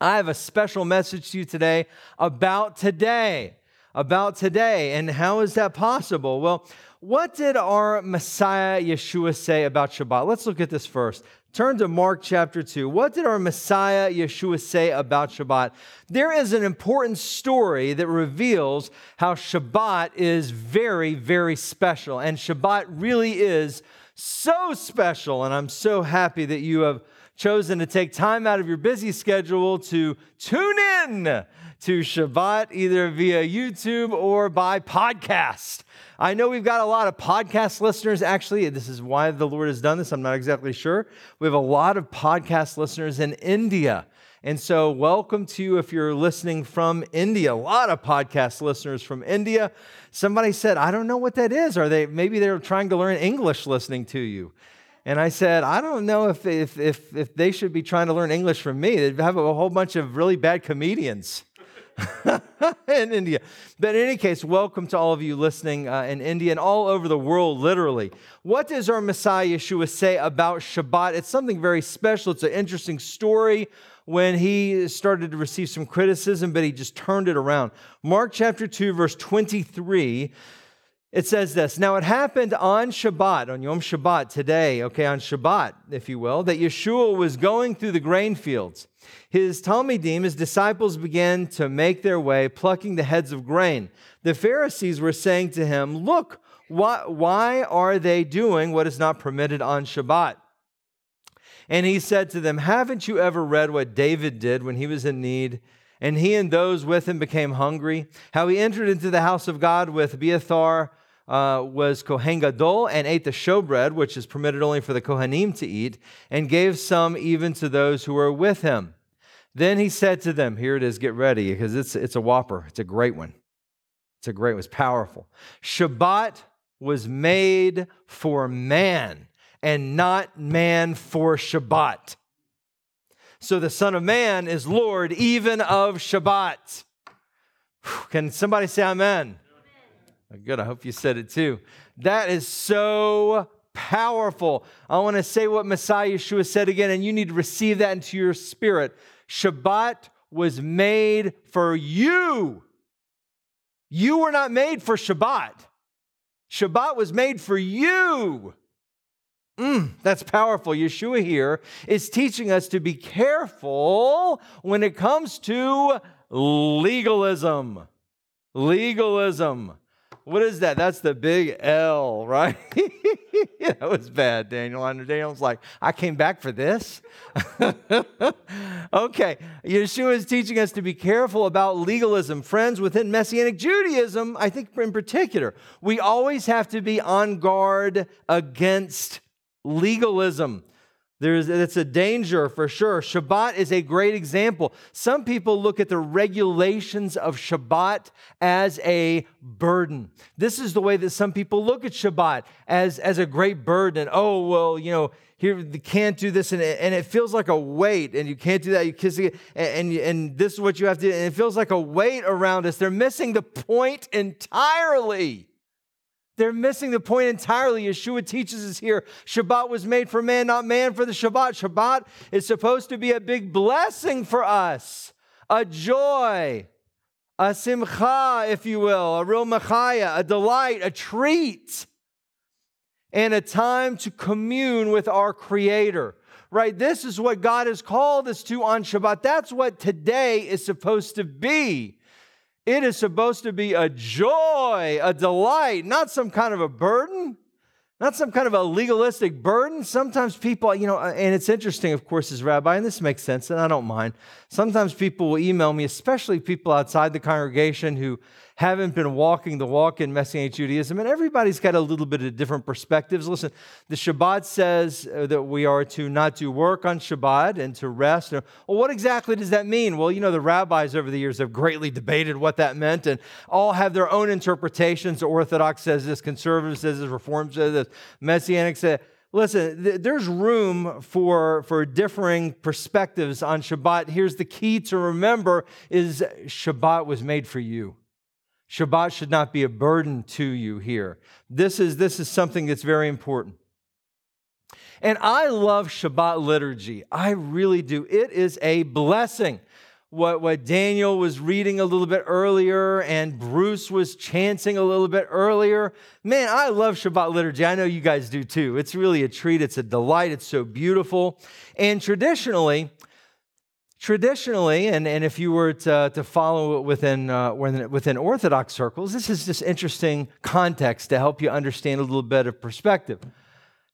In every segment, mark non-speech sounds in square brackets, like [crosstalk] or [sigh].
I have a special message to you today about today. About today. And how is that possible? Well, what did our Messiah Yeshua say about Shabbat? Let's look at this first. Turn to Mark chapter 2. What did our Messiah Yeshua say about Shabbat? There is an important story that reveals how Shabbat is very, very special. And Shabbat really is so special. And I'm so happy that you have chosen to take time out of your busy schedule to tune in to Shabbat either via YouTube or by podcast. I know we've got a lot of podcast listeners. Actually, this is why the Lord has done this. I'm not exactly sure. We have a lot of podcast listeners in India. And so, welcome to you if you're listening from India. A lot of podcast listeners from India. Somebody said, I don't know what that is. Are they maybe they're trying to learn English listening to you? And I said, I don't know if, if, if, if they should be trying to learn English from me. They'd have a whole bunch of really bad comedians. [laughs] in India. But in any case, welcome to all of you listening uh, in India and all over the world, literally. What does our Messiah Yeshua say about Shabbat? It's something very special. It's an interesting story when he started to receive some criticism, but he just turned it around. Mark chapter 2, verse 23 it says this Now it happened on Shabbat, on Yom Shabbat today, okay, on Shabbat, if you will, that Yeshua was going through the grain fields. His Talmidim, his disciples, began to make their way, plucking the heads of grain. The Pharisees were saying to him, Look, why, why are they doing what is not permitted on Shabbat? And he said to them, Haven't you ever read what David did when he was in need? And he and those with him became hungry. How he entered into the house of God with Abiathar uh, was Kohen Gadol and ate the showbread, which is permitted only for the Kohanim to eat, and gave some even to those who were with him. Then he said to them, Here it is, get ready, because it's, it's a whopper. It's a great one. It's a great one. It's powerful. Shabbat was made for man and not man for Shabbat. So the Son of Man is Lord even of Shabbat. Can somebody say amen? Good. I hope you said it too. That is so powerful. I want to say what Messiah Yeshua said again, and you need to receive that into your spirit. Shabbat was made for you. You were not made for Shabbat. Shabbat was made for you. Mm, that's powerful. Yeshua here is teaching us to be careful when it comes to legalism. Legalism. What is that? That's the big L, [laughs] right? that was bad, Daniel. And Daniel's like, I came back for this. [laughs] okay, Yeshua is teaching us to be careful about legalism. Friends, within Messianic Judaism, I think in particular, we always have to be on guard against legalism. There's, it's a danger for sure. Shabbat is a great example. Some people look at the regulations of Shabbat as a burden. This is the way that some people look at Shabbat as, as a great burden. Oh, well, you know, here you can't do this, and and it feels like a weight, and you can't do that. You kiss it, and, and, and this is what you have to do, and it feels like a weight around us. They're missing the point entirely. They're missing the point entirely. Yeshua teaches us here Shabbat was made for man, not man for the Shabbat. Shabbat is supposed to be a big blessing for us, a joy, a simcha, if you will, a real machaya, a delight, a treat, and a time to commune with our Creator. right? This is what God has called us to on Shabbat. That's what today is supposed to be. It is supposed to be a joy, a delight, not some kind of a burden not some kind of a legalistic burden. Sometimes people, you know, and it's interesting, of course, as rabbi, and this makes sense, and I don't mind. Sometimes people will email me, especially people outside the congregation who haven't been walking the walk in Messianic Judaism, and everybody's got a little bit of different perspectives. Listen, the Shabbat says uh, that we are to not do work on Shabbat and to rest. Well, what exactly does that mean? Well, you know, the rabbis over the years have greatly debated what that meant, and all have their own interpretations. Orthodox says this, conservative says this, Reform says this, Messianic says listen th- there's room for for differing perspectives on shabbat here's the key to remember is shabbat was made for you Shabbat should not be a burden to you here. This is, this is something that's very important. And I love Shabbat liturgy. I really do. It is a blessing. What, what Daniel was reading a little bit earlier and Bruce was chanting a little bit earlier. Man, I love Shabbat liturgy. I know you guys do too. It's really a treat, it's a delight, it's so beautiful. And traditionally, Traditionally, and, and if you were to, to follow it within, uh, within Orthodox circles, this is just interesting context to help you understand a little bit of perspective.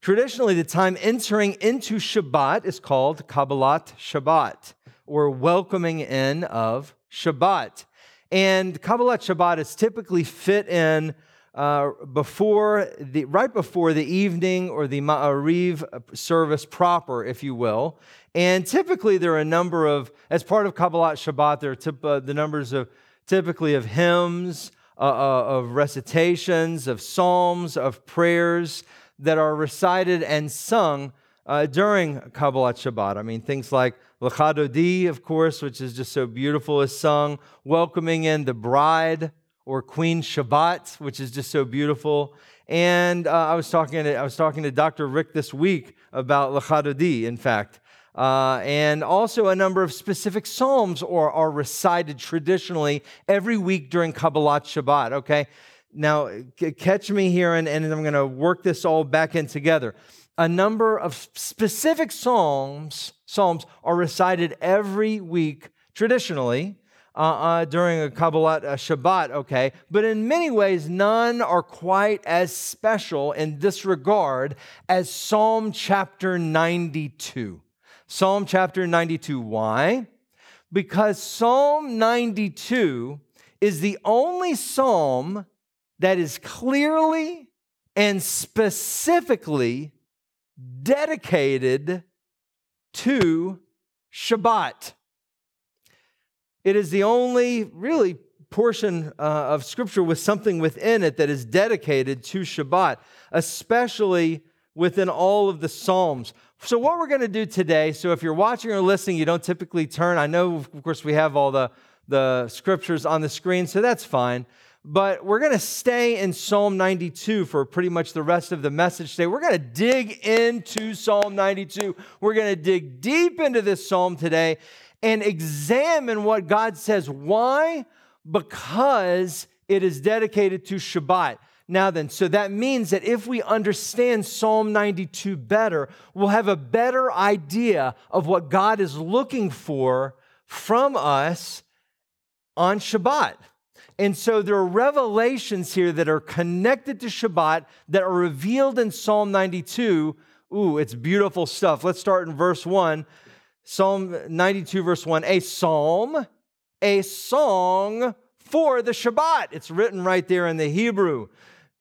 Traditionally, the time entering into Shabbat is called Kabbalat Shabbat, or welcoming in of Shabbat. And Kabbalat Shabbat is typically fit in uh, before the right before the evening or the Ma'ariv service proper, if you will. And typically, there are a number of, as part of Kabbalat Shabbat, there are uh, the numbers of typically of hymns, uh, uh, of recitations, of psalms, of prayers that are recited and sung uh, during Kabbalat Shabbat. I mean, things like Lecha Dodi, of course, which is just so beautiful, is sung, welcoming in the bride or Queen Shabbat, which is just so beautiful. And uh, I was talking to, I was talking to Dr. Rick this week about Lecha Dodi, in fact. Uh, and also a number of specific psalms are, are recited traditionally every week during Kabbalat Shabbat, okay? Now, c- catch me here, and, and I'm going to work this all back in together. A number of specific psalms, psalms are recited every week traditionally uh, uh, during a Kabbalat Shabbat, okay? But in many ways, none are quite as special in this regard as Psalm chapter 92. Psalm chapter 92. Why? Because Psalm 92 is the only psalm that is clearly and specifically dedicated to Shabbat. It is the only really portion uh, of scripture with something within it that is dedicated to Shabbat, especially within all of the Psalms. So, what we're going to do today, so if you're watching or listening, you don't typically turn. I know, of course, we have all the, the scriptures on the screen, so that's fine. But we're going to stay in Psalm 92 for pretty much the rest of the message today. We're going to dig into Psalm 92. We're going to dig deep into this psalm today and examine what God says. Why? Because it is dedicated to Shabbat. Now, then, so that means that if we understand Psalm 92 better, we'll have a better idea of what God is looking for from us on Shabbat. And so there are revelations here that are connected to Shabbat that are revealed in Psalm 92. Ooh, it's beautiful stuff. Let's start in verse 1. Psalm 92, verse 1, a psalm, a song for the Shabbat. It's written right there in the Hebrew.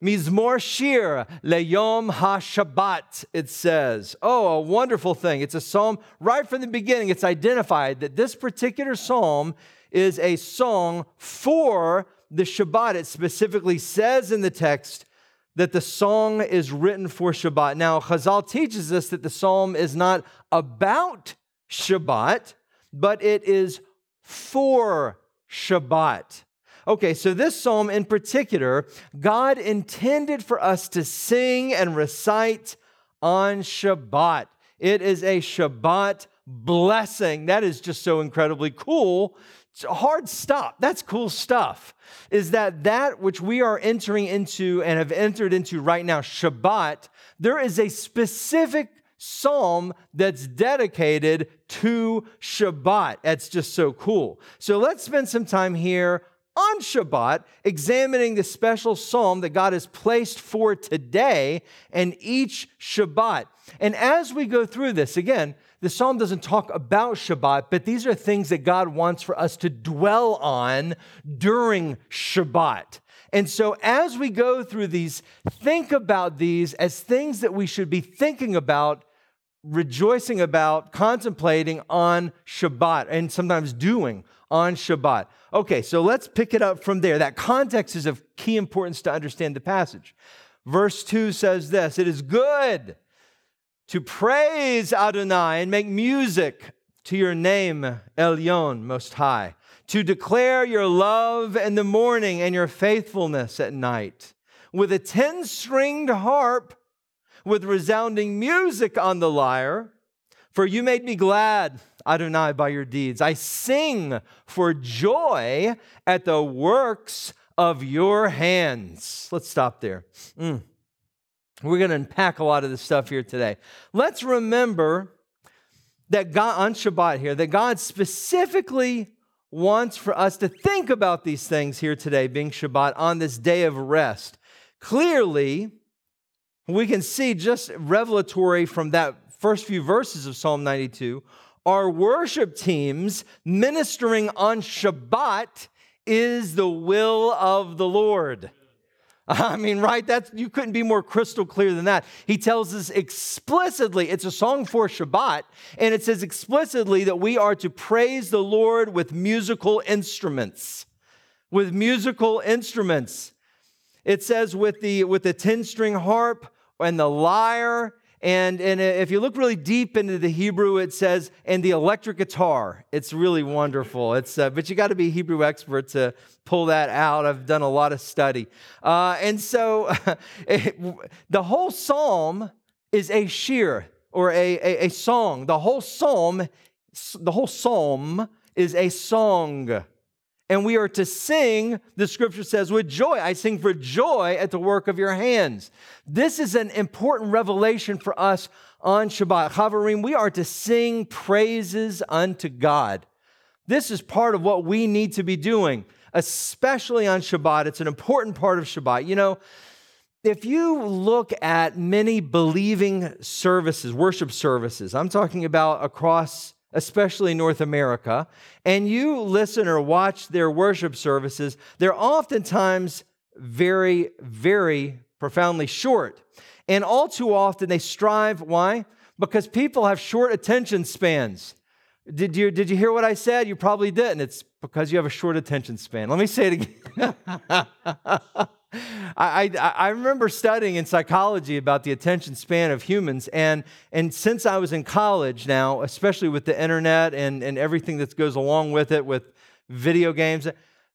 Mizmor Shir Leyom HaShabbat, it says. Oh, a wonderful thing. It's a psalm right from the beginning. It's identified that this particular psalm is a song for the Shabbat. It specifically says in the text that the song is written for Shabbat. Now, Chazal teaches us that the psalm is not about Shabbat, but it is for Shabbat. Okay, so this psalm in particular, God intended for us to sing and recite on Shabbat. It is a Shabbat blessing. That is just so incredibly cool. It's hard stop. That's cool stuff. Is that that which we are entering into and have entered into right now, Shabbat, there is a specific psalm that's dedicated to Shabbat. That's just so cool. So let's spend some time here on Shabbat, examining the special psalm that God has placed for today and each Shabbat. And as we go through this, again, the psalm doesn't talk about Shabbat, but these are things that God wants for us to dwell on during Shabbat. And so, as we go through these, think about these as things that we should be thinking about, rejoicing about, contemplating on Shabbat, and sometimes doing on Shabbat. Okay, so let's pick it up from there. That context is of key importance to understand the passage. Verse 2 says this It is good to praise Adonai and make music to your name, Elyon, Most High, to declare your love in the morning and your faithfulness at night, with a 10 stringed harp, with resounding music on the lyre. For you made me glad Adonai, by your deeds. I sing for joy at the works of your hands. Let's stop there. Mm. We're going to unpack a lot of this stuff here today. Let's remember that God, on Shabbat here, that God specifically wants for us to think about these things here today, being Shabbat, on this day of rest. Clearly, we can see just revelatory from that first few verses of Psalm 92 our worship teams ministering on Shabbat is the will of the Lord. [laughs] I mean, right? That's you couldn't be more crystal clear than that. He tells us explicitly, it's a song for Shabbat, and it says explicitly that we are to praise the Lord with musical instruments. With musical instruments. It says with the with the 10-string harp and the lyre and, and if you look really deep into the Hebrew, it says, and the electric guitar. It's really wonderful. It's, uh, but you got to be a Hebrew expert to pull that out. I've done a lot of study. Uh, and so [laughs] it, the whole psalm is a shir or a, a, a song. The whole psalm, the whole psalm is a song and we are to sing, the scripture says, with joy. I sing for joy at the work of your hands. This is an important revelation for us on Shabbat. Chaverim, we are to sing praises unto God. This is part of what we need to be doing, especially on Shabbat. It's an important part of Shabbat. You know, if you look at many believing services, worship services, I'm talking about across especially North America, and you listen or watch their worship services, they're oftentimes very, very profoundly short. And all too often they strive, why? Because people have short attention spans. Did you, did you hear what I said? You probably didn't. It's because you have a short attention span. Let me say it again. [laughs] I, I, remember studying in psychology about the attention span of humans. And, and since I was in college now, especially with the internet and, and everything that goes along with it, with video games,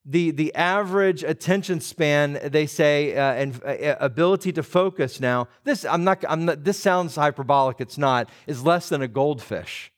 the, the average attention span, they say, uh, and uh, ability to focus now, this, I'm not, I'm not, this sounds hyperbolic, it's not, is less than a goldfish.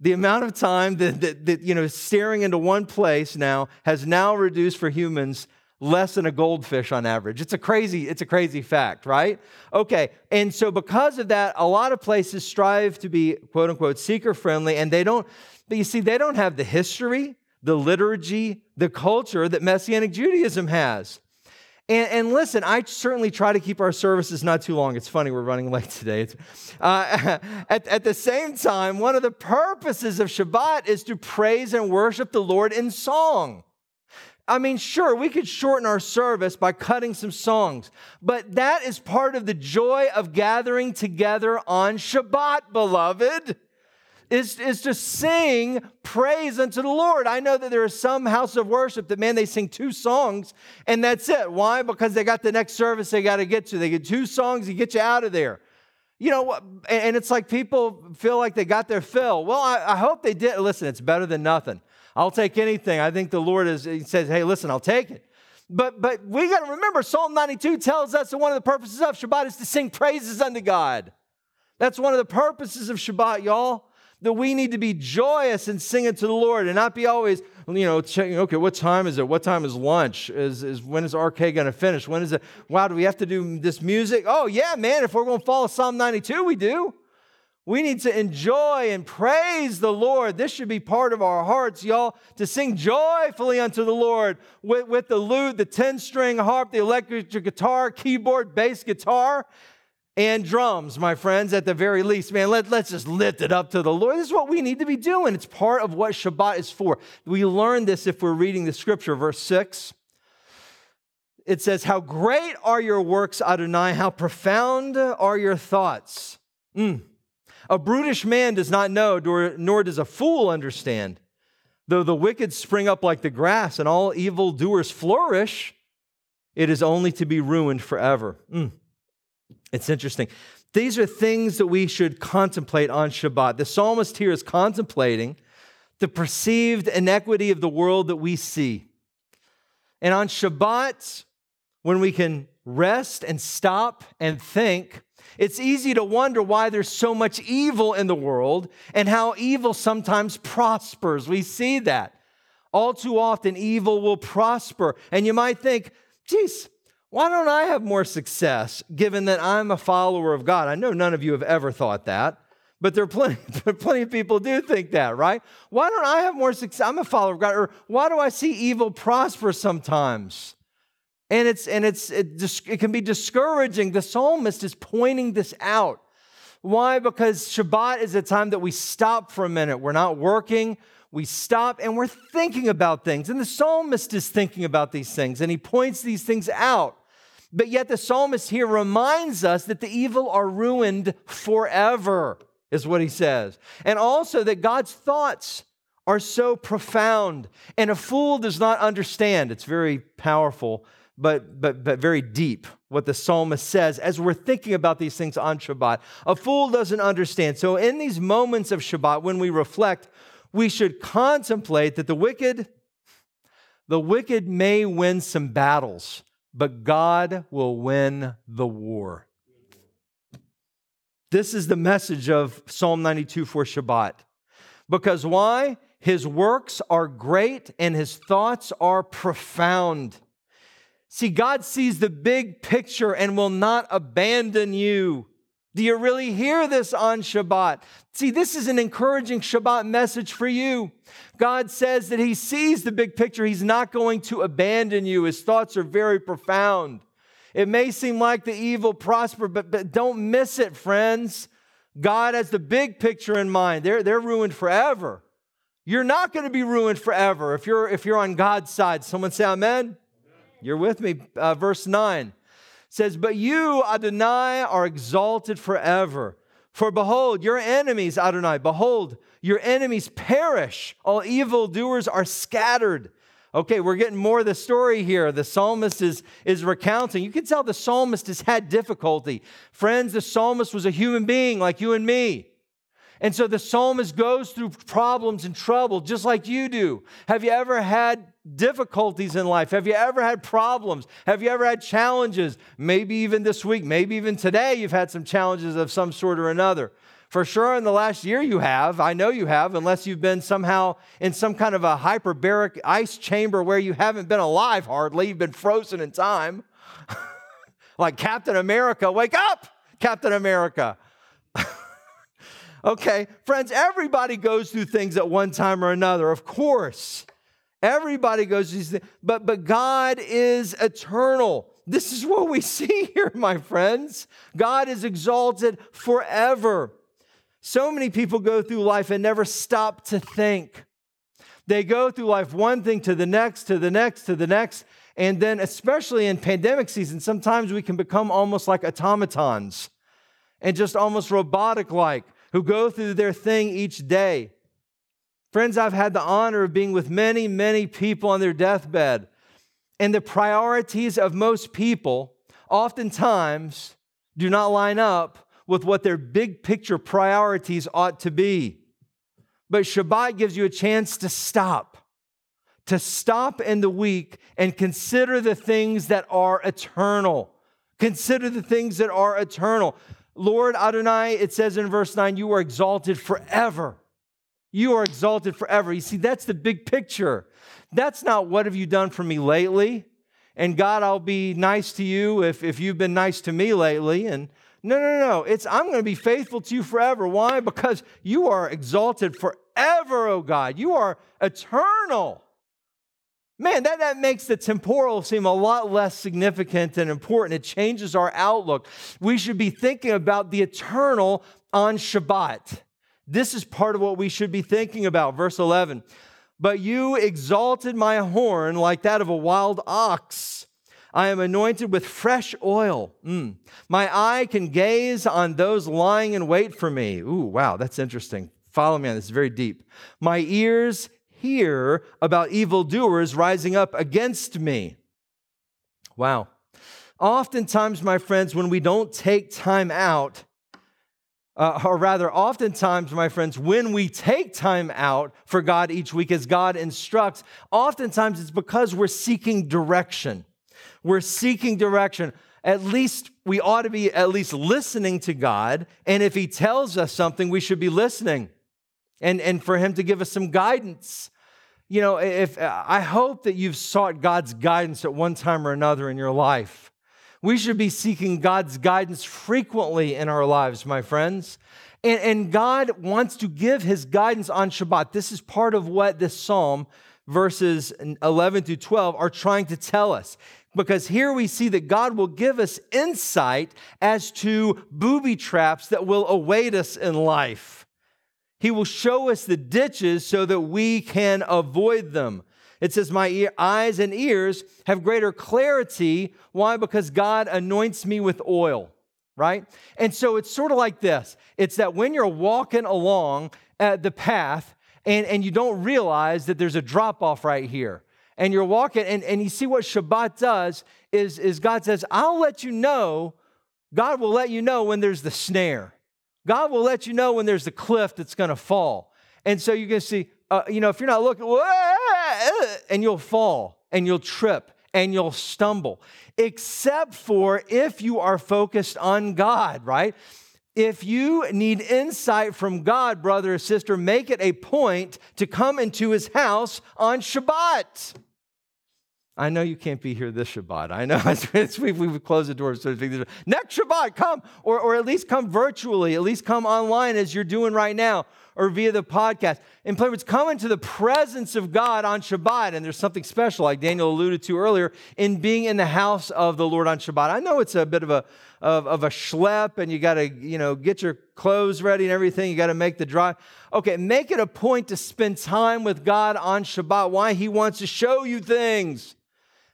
The amount of time that, that, that, you know staring into one place now has now reduced for humans less than a goldfish on average. It's a crazy, it's a crazy fact, right? Okay, and so because of that, a lot of places strive to be quote unquote seeker friendly, and they don't, but you see, they don't have the history, the liturgy, the culture that Messianic Judaism has. And, and, listen, I certainly try to keep our services not too long. It's funny, we're running late today. Uh, [laughs] at, at the same time, one of the purposes of Shabbat is to praise and worship the Lord in song. I mean, sure, we could shorten our service by cutting some songs, but that is part of the joy of gathering together on Shabbat, beloved. Is, is to sing praise unto the Lord. I know that there are some house of worship that, man, they sing two songs and that's it. Why? Because they got the next service they got to get to. They get two songs, you get you out of there. You know, and it's like people feel like they got their fill. Well, I, I hope they did. Listen, it's better than nothing. I'll take anything. I think the Lord is, he says, hey, listen, I'll take it. But, but we got to remember, Psalm 92 tells us that one of the purposes of Shabbat is to sing praises unto God. That's one of the purposes of Shabbat, y'all. That we need to be joyous and sing it to the Lord and not be always you know, checking, okay, what time is it? What time is lunch? Is, is when is RK going to finish? When is it? Wow, do we have to do this music? Oh, yeah, man, if we're going to follow Psalm 92, we do. We need to enjoy and praise the Lord. This should be part of our hearts, y'all, to sing joyfully unto the Lord with, with the lute, the 10 string harp, the electric guitar, keyboard, bass guitar, and drums, my friends, at the very least. Man, let, let's just lift it up to the Lord. This is what we need to be doing. It's part of what Shabbat is for. We learn this if we're reading the scripture, verse 6. It says, How great are your works, Adonai, how profound are your thoughts. Mm. A brutish man does not know, nor, does a fool understand. Though the wicked spring up like the grass and all evildoers flourish, it is only to be ruined forever. Mm. It's interesting. These are things that we should contemplate on Shabbat. The psalmist here is contemplating the perceived inequity of the world that we see. And on Shabbat, when we can rest and stop and think, it's easy to wonder why there's so much evil in the world and how evil sometimes prospers. We see that. All too often, evil will prosper. And you might think, geez, why don't I have more success given that I'm a follower of God? I know none of you have ever thought that, but there are plenty, [laughs] plenty of people do think that, right? Why don't I have more success? I'm a follower of God. Or why do I see evil prosper sometimes? And it's and it's it, it can be discouraging. The psalmist is pointing this out. Why? Because Shabbat is a time that we stop for a minute. We're not working. We stop and we're thinking about things. And the psalmist is thinking about these things and he points these things out. But yet the psalmist here reminds us that the evil are ruined forever, is what he says. And also that God's thoughts are so profound and a fool does not understand. It's very powerful but, but, but very deep, what the psalmist says as we're thinking about these things on Shabbat. A fool doesn't understand. So, in these moments of Shabbat, when we reflect, we should contemplate that the wicked, the wicked may win some battles, but God will win the war. This is the message of Psalm 92 for Shabbat. Because why? His works are great and his thoughts are profound. See, God sees the big picture and will not abandon you. Do you really hear this on Shabbat? See, this is an encouraging Shabbat message for you. God says that He sees the big picture. He's not going to abandon you. His thoughts are very profound. It may seem like the evil prosper, but, but don't miss it, friends. God has the big picture in mind. They're, they're ruined forever. You're not going to be ruined forever if you're, if you're on God's side. Someone say amen. You're with me. Uh, verse 9 says, But you, Adonai, are exalted forever. For behold, your enemies, Adonai, behold, your enemies perish. All evildoers are scattered. Okay, we're getting more of the story here. The psalmist is, is recounting. You can tell the psalmist has had difficulty. Friends, the psalmist was a human being like you and me. And so the psalmist goes through problems and trouble just like you do. Have you ever had difficulties in life? Have you ever had problems? Have you ever had challenges? Maybe even this week, maybe even today, you've had some challenges of some sort or another. For sure, in the last year, you have. I know you have, unless you've been somehow in some kind of a hyperbaric ice chamber where you haven't been alive hardly. You've been frozen in time. [laughs] like Captain America, wake up, Captain America. Okay, friends, everybody goes through things at one time or another, of course. Everybody goes these things, but, but God is eternal. This is what we [laughs] see here, my friends. God is exalted forever. So many people go through life and never stop to think. They go through life one thing to the next, to the next, to the next. And then, especially in pandemic season, sometimes we can become almost like automatons and just almost robotic like who go through their thing each day. Friends, I've had the honor of being with many, many people on their deathbed. And the priorities of most people oftentimes do not line up with what their big picture priorities ought to be. But Shabbat gives you a chance to stop, to stop in the week and consider the things that are eternal. Consider the things that are eternal. Lord Adonai, it says in verse 9, you are exalted forever. You are exalted forever. You see, that's the big picture. That's not what have you done for me lately? And God, I'll be nice to you if, if you've been nice to me lately. And no, no, no. It's I'm going to be faithful to you forever. Why? Because you are exalted forever, oh God. You are eternal. Man, that, that makes the temporal seem a lot less significant and important. It changes our outlook. We should be thinking about the eternal on Shabbat. This is part of what we should be thinking about. Verse 11. But you exalted my horn like that of a wild ox. I am anointed with fresh oil. Mm. My eye can gaze on those lying in wait for me. Ooh, wow, that's interesting. Follow me on this, it's very deep. My ears hear about evildoers rising up against me. Wow. Oftentimes, my friends, when we don't take time out uh, or rather, oftentimes, my friends, when we take time out for God each week as God instructs, oftentimes it's because we're seeking direction. We're seeking direction. At least we ought to be at least listening to God. And if He tells us something, we should be listening and, and for Him to give us some guidance. You know, if I hope that you've sought God's guidance at one time or another in your life. We should be seeking God's guidance frequently in our lives, my friends. And, and, God wants to give his guidance on Shabbat. This is part of what this psalm, verses 11 to 12, are trying to tell us. Because here we see that God will give us insight as to booby traps that will await us in life. He will show us the ditches so that we can avoid them. It says, My ear, eyes and ears have greater clarity. Why? Because God anoints me with oil, right? And so it's sort of like this it's that when you're walking along uh, the path and, and you don't realize that there's a drop off right here, and you're walking, and, and you see what Shabbat does is, is God says, I'll let you know, God will let you know when there's the snare. God will let you know when there's the cliff that's going to fall. And so you're going to see, uh, you know, if you're not looking, and you'll fall and you'll trip and you'll stumble, except for if you are focused on God, right? If you need insight from God, brother or sister, make it a point to come into his house on Shabbat. I know you can't be here this Shabbat. I know [laughs] we've, we've closed the doors. So next Shabbat, come, or, or at least come virtually, at least come online as you're doing right now, or via the podcast. In other words, come into the presence of God on Shabbat. And there's something special, like Daniel alluded to earlier, in being in the house of the Lord on Shabbat. I know it's a bit of a of, of a schlep, and you got to you know get your clothes ready and everything. You got to make the drive. Okay, make it a point to spend time with God on Shabbat. Why? He wants to show you things.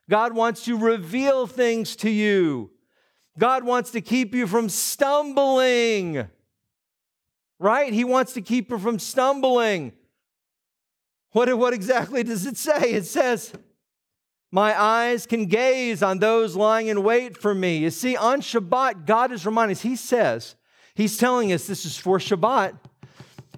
God wants to reveal things to you. God wants to keep you from stumbling. Right? He wants to keep you from stumbling. What, what exactly does it say? It says, My eyes can gaze on those lying in wait for me. You see, on Shabbat, God is reminding us, He says, He's telling us this is for Shabbat.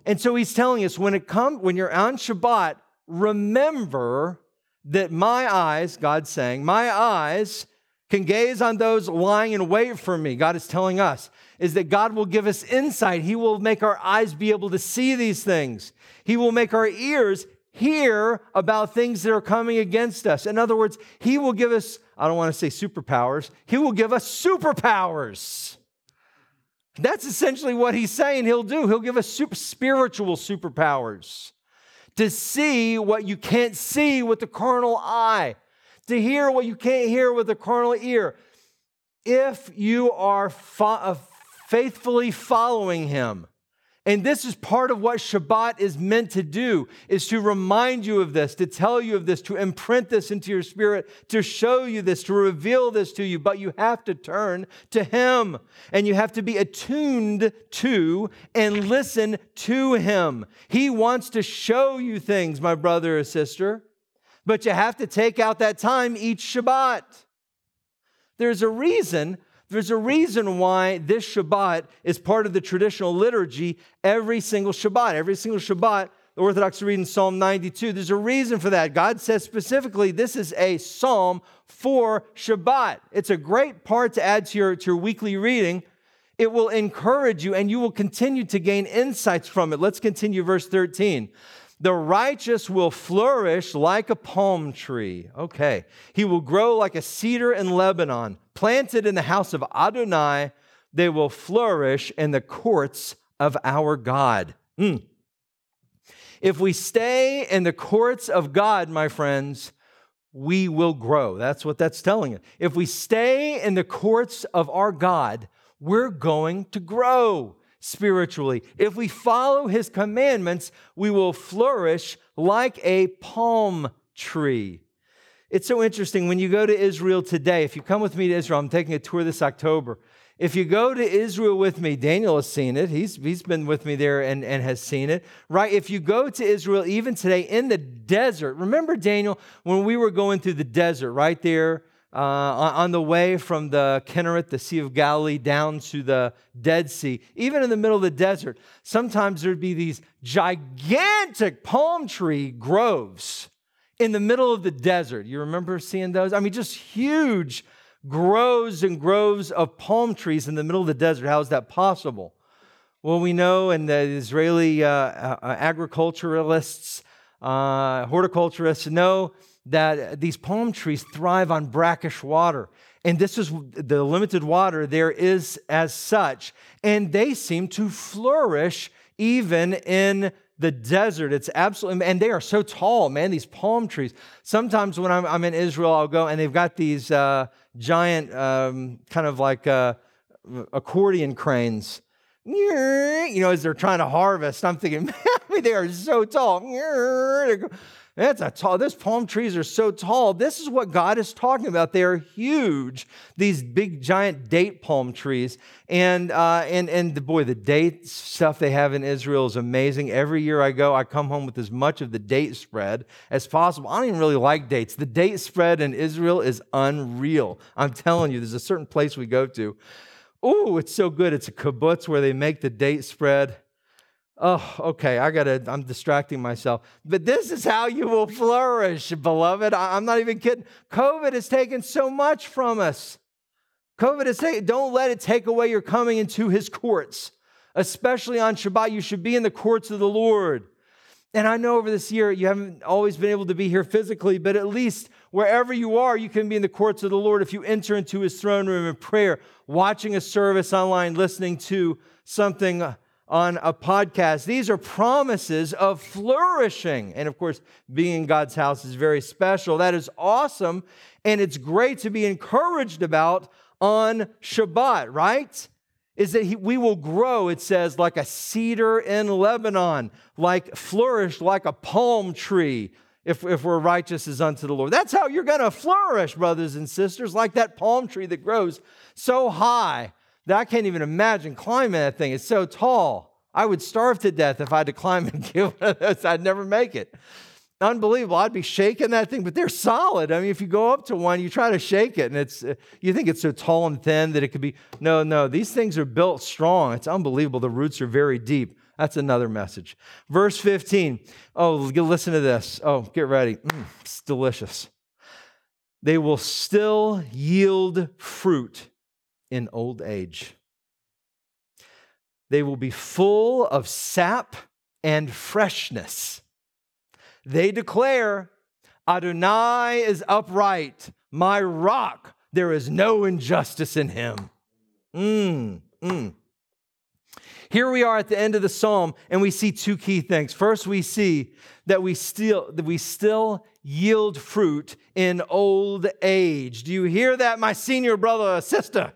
And so He's telling us when it comes, when you're on Shabbat, remember that my eyes, God's saying, my eyes can gaze on those lying in wait for me. God is telling us is that God will give us insight. He will make our eyes be able to see these things. He will make our ears hear about things that are coming against us. In other words, He will give us, I don't want to say superpowers, He will give us superpowers. That's essentially what He's saying He'll do. He'll give us super, spiritual superpowers to see what you can't see with the carnal eye, to hear what you can't hear with the carnal ear. If you are uh, faithfully following him, and this is part of what Shabbat is meant to do, is to remind you of this, to tell you of this, to imprint this into your spirit, to show you this, to reveal this to you. But you have to turn to Him and you have to be attuned to and listen to Him. He wants to show you things, my brother or sister, but you have to take out that time each Shabbat. There's a reason there's a reason why this Shabbat is part of the traditional liturgy every single Shabbat. Every single Shabbat, the Orthodox read in Psalm 92. There's a reason for that. God says specifically this is a psalm for Shabbat. It's a great part to add to your, to your weekly reading. It will encourage you and you will continue to gain insights from it. Let's continue verse 13. The righteous will flourish like a palm tree. Okay. He will grow like a cedar in Lebanon, planted in the house of Adonai. They will flourish in the courts of our God. Mm. If we stay in the courts of God, my friends, we will grow. That's what that's telling you. If we stay in the courts of our God, we're going to grow spiritually. If we follow his commandments, we will flourish like a palm tree. It's so interesting when you go to Israel today. If you come with me to Israel, I'm taking a tour this October. If you go to Israel with me, Daniel has seen it. He's, he's been with me there and, and has seen it, right? If you go to Israel, even today in the desert, remember, Daniel, when we were going through the desert right there uh, on the way from the Kinneret, the Sea of Galilee, down to the Dead Sea, even in the middle of the desert, sometimes there'd be these gigantic palm tree groves in the middle of the desert. You remember seeing those? I mean, just huge groves and groves of palm trees in the middle of the desert. How is that possible? Well, we know, and the Israeli uh, uh, agriculturalists, uh, horticulturists know that these palm trees thrive on brackish water. And this is the limited water there is as such. And they seem to flourish even in the desert. It's absolutely, and they are so tall, man, these palm trees. Sometimes when I'm, I'm in Israel, I'll go and they've got these uh, giant, um, kind of like uh, accordion cranes. You know, as they're trying to harvest, I'm thinking, [laughs] man, they are so tall. That's a tall, those palm trees are so tall. This is what God is talking about. They are huge, these big giant date palm trees. And uh, and and the, boy, the date stuff they have in Israel is amazing. Every year I go, I come home with as much of the date spread as possible. I don't even really like dates. The date spread in Israel is unreal. I'm telling you, there's a certain place we go to. Oh, it's so good. It's a kibbutz where they make the date spread Oh, okay, I gotta, I'm distracting myself. But this is how you will flourish, beloved. I'm not even kidding. COVID has taken so much from us. COVID has taken, don't let it take away your coming into his courts, especially on Shabbat. You should be in the courts of the Lord. And I know over this year you haven't always been able to be here physically, but at least wherever you are, you can be in the courts of the Lord if you enter into his throne room in prayer, watching a service online, listening to something on a podcast. These are promises of flourishing. And of course, being in God's house is very special. That is awesome. And it's great to be encouraged about on Shabbat, right? Is that he, we will grow, it says, like a cedar in Lebanon, like flourish like a palm tree, if, if we're righteous as unto the Lord. That's how you're going to flourish, brothers and sisters, like that palm tree that grows so high that I can't even imagine climbing that thing. It's so tall. I would starve to death if I had to climb [laughs] and get one of those. I'd never make it. Unbelievable. I'd be shaking that thing, but they're solid. I mean, if you go up to one, you try to shake it, and it's you think it's so tall and thin that it could be. No, no, these things are built strong. It's unbelievable. The roots are very deep. That's another message. Verse 15. Oh, listen to this. Oh, get ready. Mm, it's delicious. They will still yield fruit in old age. They will be full of sap and freshness. They declare, Adonai is upright, my rock. There is no injustice in him. Mm, mm. Here we are at the end of the psalm, and we see two key things. First, we see that we still that we still yield fruit in old age. Do you hear that, my senior brother or sister?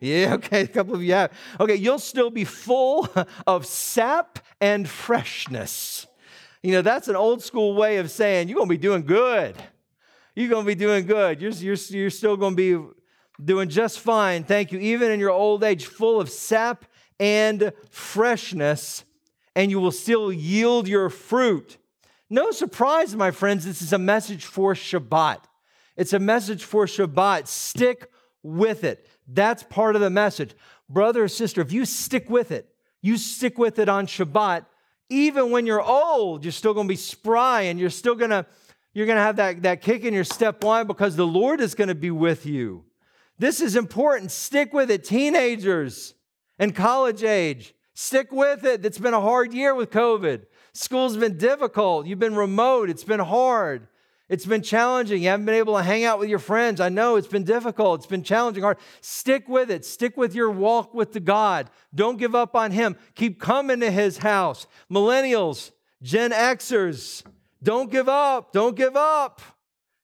[laughs] Yeah, okay, a couple of you have. Okay, you'll still be full [laughs] of sap and freshness. You know, that's an old school way of saying you're going to be doing good. You're going to be doing good. You're, you're, you're still going to be doing just fine. Thank you. Even in your old age, full of sap and freshness, and you will still yield your fruit. No surprise, my friends, this is a message for Shabbat. It's a message for Shabbat. Stick with it. That's part of the message. Brother or sister, if you stick with it, you stick with it on Shabbat, even when you're old, you're still going to be spry and you're still going to you're going to have that, that kick in your step. Why? Because the Lord is going to be with you. This is important. Stick with it, teenagers and college age. Stick with it. It's been a hard year with COVID. School's been difficult. You've been remote. It's been hard. It's been challenging. You haven't been able to hang out with your friends. I know it's been difficult. It's been challenging, hard. Stick with it. Stick with your walk with the God. Don't give up on Him. Keep coming to His house. Millennials, Gen Xers, don't give up. Don't give up.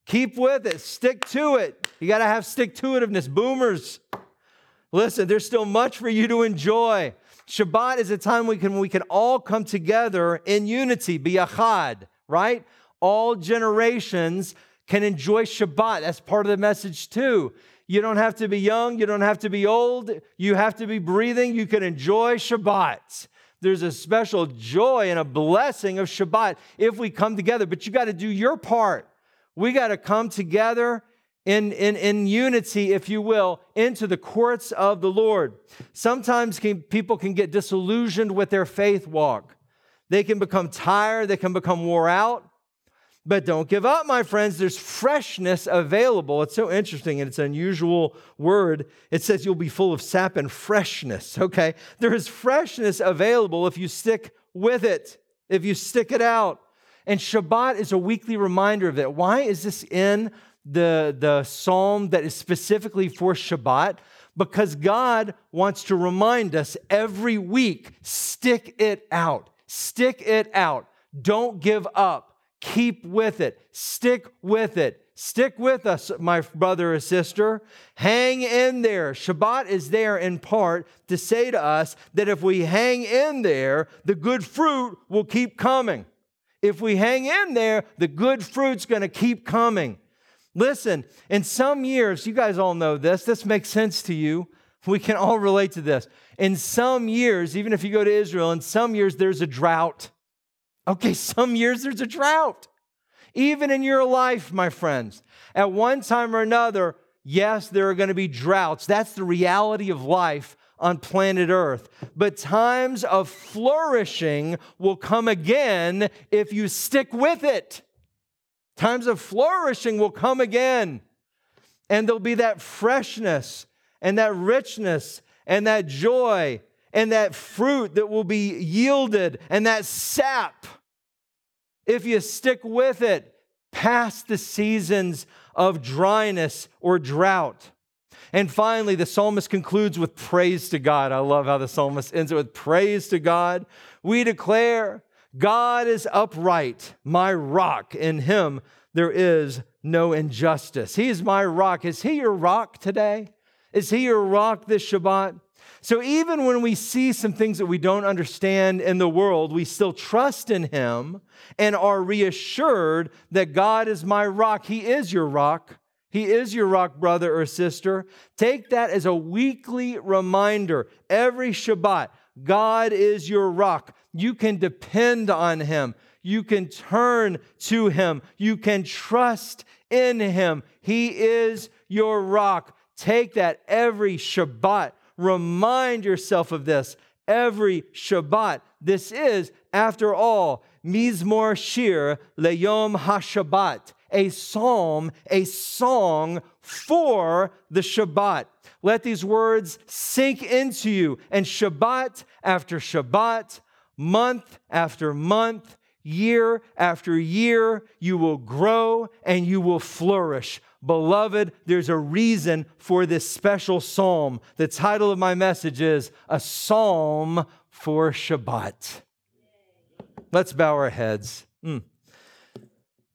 Keep with it. Stick to it. You got to have stick to itiveness. Boomers, listen, there's still much for you to enjoy. Shabbat is a time we can, we can all come together in unity, biyachad, right? All generations can enjoy Shabbat. That's part of the message, too. You don't have to be young, you don't have to be old, you have to be breathing. You can enjoy Shabbat. There's a special joy and a blessing of Shabbat if we come together, but you got to do your part. We got to come together in, in, in unity, if you will, into the courts of the Lord. Sometimes can, people can get disillusioned with their faith walk. They can become tired, they can become wore out. But don't give up, my friends. There's freshness available. It's so interesting and it's an unusual word. It says you'll be full of sap and freshness, okay? There is freshness available if you stick with it, if you stick it out. And Shabbat is a weekly reminder of it. Why is this in the, the psalm that is specifically for Shabbat? Because God wants to remind us every week stick it out, stick it out. Don't give up. Keep with it. Stick with it. Stick with us, my brother or sister. Hang in there. Shabbat is there in part to say to us that if we hang in there, the good fruit will keep coming. If we hang in there, the good fruit's going to keep coming. Listen, in some years, you guys all know this, this makes sense to you. We can all relate to this. In some years, even if you go to Israel, in some years there's a drought. Okay, some years there's a drought. Even in your life, my friends, at one time or another, yes, there are going to be droughts. That's the reality of life on planet Earth. But times of flourishing will come again if you stick with it. Times of flourishing will come again. And there'll be that freshness and that richness and that joy and that fruit that will be yielded and that sap if you stick with it past the seasons of dryness or drought. And finally, the psalmist concludes with praise to God. I love how the psalmist ends it with praise to God. We declare, God is upright, my rock. In him there is no injustice. He is my rock. Is he your rock today? Is he your rock this Shabbat? So even when we see some things that we don't understand in the world, we still trust in Him and are reassured that God is my rock. He is your rock. He is your rock, brother or sister. Take that as a weekly reminder every Shabbat. God is your rock. You can depend on Him. You can turn to Him. You can trust in Him. He is your rock. Take that every Shabbat Remind yourself of this every Shabbat. This is, after all, Mizmor Shir Leyom HaShabbat, a psalm, a song for the Shabbat. Let these words sink into you, and Shabbat after Shabbat, month after month, year after year, you will grow and you will flourish. Beloved, there's a reason for this special psalm. The title of my message is A Psalm for Shabbat. Let's bow our heads. Mm.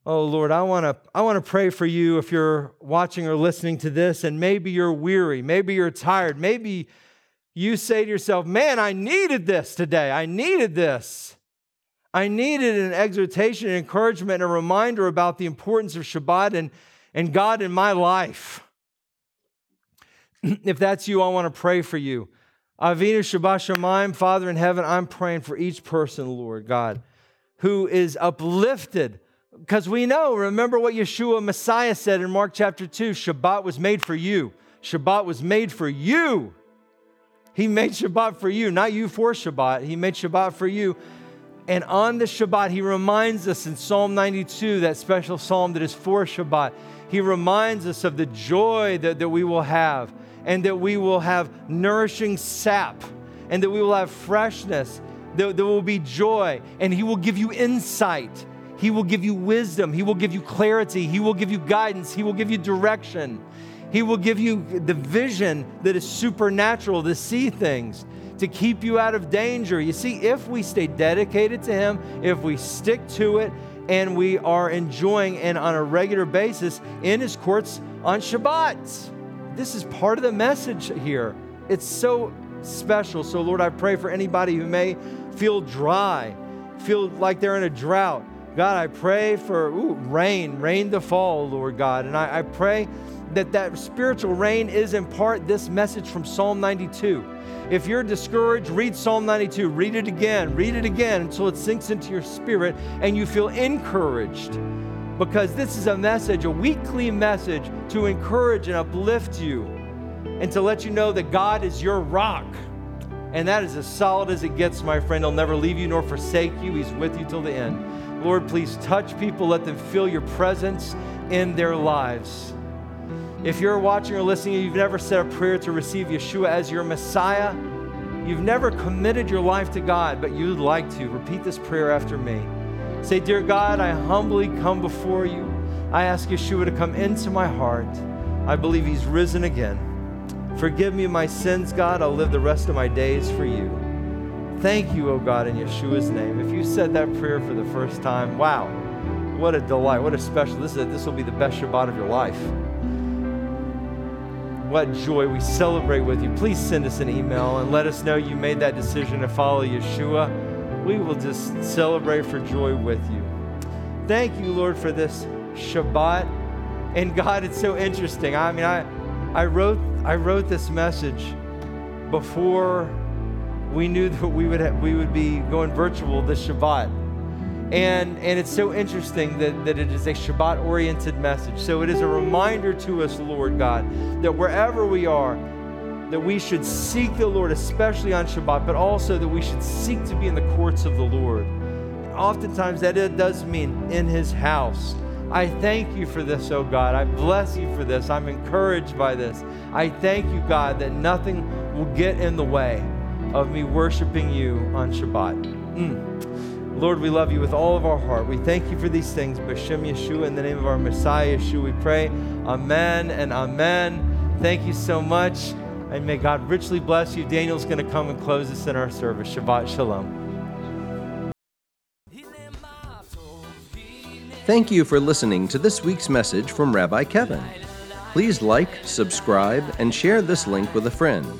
Oh Lord, I want to I want to pray for you if you're watching or listening to this and maybe you're weary, maybe you're tired, maybe you say to yourself, "Man, I needed this today. I needed this." I needed an exhortation, an encouragement, a reminder about the importance of Shabbat and and God in my life. [clears throat] if that's you, I want to pray for you. Avinu Shebashamayim, Father in heaven, I'm praying for each person, Lord God, who is uplifted. Because we know, remember what Yeshua Messiah said in Mark chapter 2 Shabbat was made for you. Shabbat was made for you. He made Shabbat for you, not you for Shabbat. He made Shabbat for you. And on the Shabbat, he reminds us in Psalm 92, that special psalm that is for Shabbat, he reminds us of the joy that, that we will have and that we will have nourishing sap and that we will have freshness, there will be joy, and He will give you insight. He will give you wisdom. He will give you clarity. He will give you guidance. He will give you direction. He will give you the vision that is supernatural to see things, to keep you out of danger. You see, if we stay dedicated to Him, if we stick to it, and we are enjoying and on a regular basis in His courts on Shabbat. This is part of the message here. It's so special. So, Lord, I pray for anybody who may feel dry, feel like they're in a drought. God, I pray for ooh, rain, rain to fall, Lord God. And I, I pray that that spiritual rain is in part this message from Psalm 92. If you're discouraged, read Psalm 92. Read it again, read it again until it sinks into your spirit and you feel encouraged. Because this is a message, a weekly message to encourage and uplift you and to let you know that God is your rock. And that is as solid as it gets, my friend. He'll never leave you nor forsake you. He's with you till the end. Lord, please touch people. Let them feel your presence in their lives. If you're watching or listening you've never said a prayer to receive Yeshua as your Messiah, you've never committed your life to God, but you'd like to, repeat this prayer after me. Say, Dear God, I humbly come before you. I ask Yeshua to come into my heart. I believe He's risen again. Forgive me my sins, God. I'll live the rest of my days for you. Thank you, O oh God, in Yeshua's name. If you said that prayer for the first time, wow, what a delight, what a special. This, is, this will be the best Shabbat of your life what joy we celebrate with you. Please send us an email and let us know you made that decision to follow Yeshua. We will just celebrate for joy with you. Thank you, Lord, for this Shabbat. And God, it's so interesting. I mean, I, I wrote I wrote this message before we knew that we would have, we would be going virtual this Shabbat. And, and it's so interesting that, that it is a Shabbat oriented message. So it is a reminder to us, Lord God, that wherever we are, that we should seek the Lord, especially on Shabbat, but also that we should seek to be in the courts of the Lord. And oftentimes that it does mean in his house. I thank you for this, oh God. I bless you for this. I'm encouraged by this. I thank you, God, that nothing will get in the way of me worshiping you on Shabbat. Mm. Lord, we love you with all of our heart. We thank you for these things. B'Shem Yeshua, in the name of our Messiah, Yeshua, we pray. Amen and amen. Thank you so much. And may God richly bless you. Daniel's going to come and close us in our service. Shabbat Shalom. Thank you for listening to this week's message from Rabbi Kevin. Please like, subscribe, and share this link with a friend.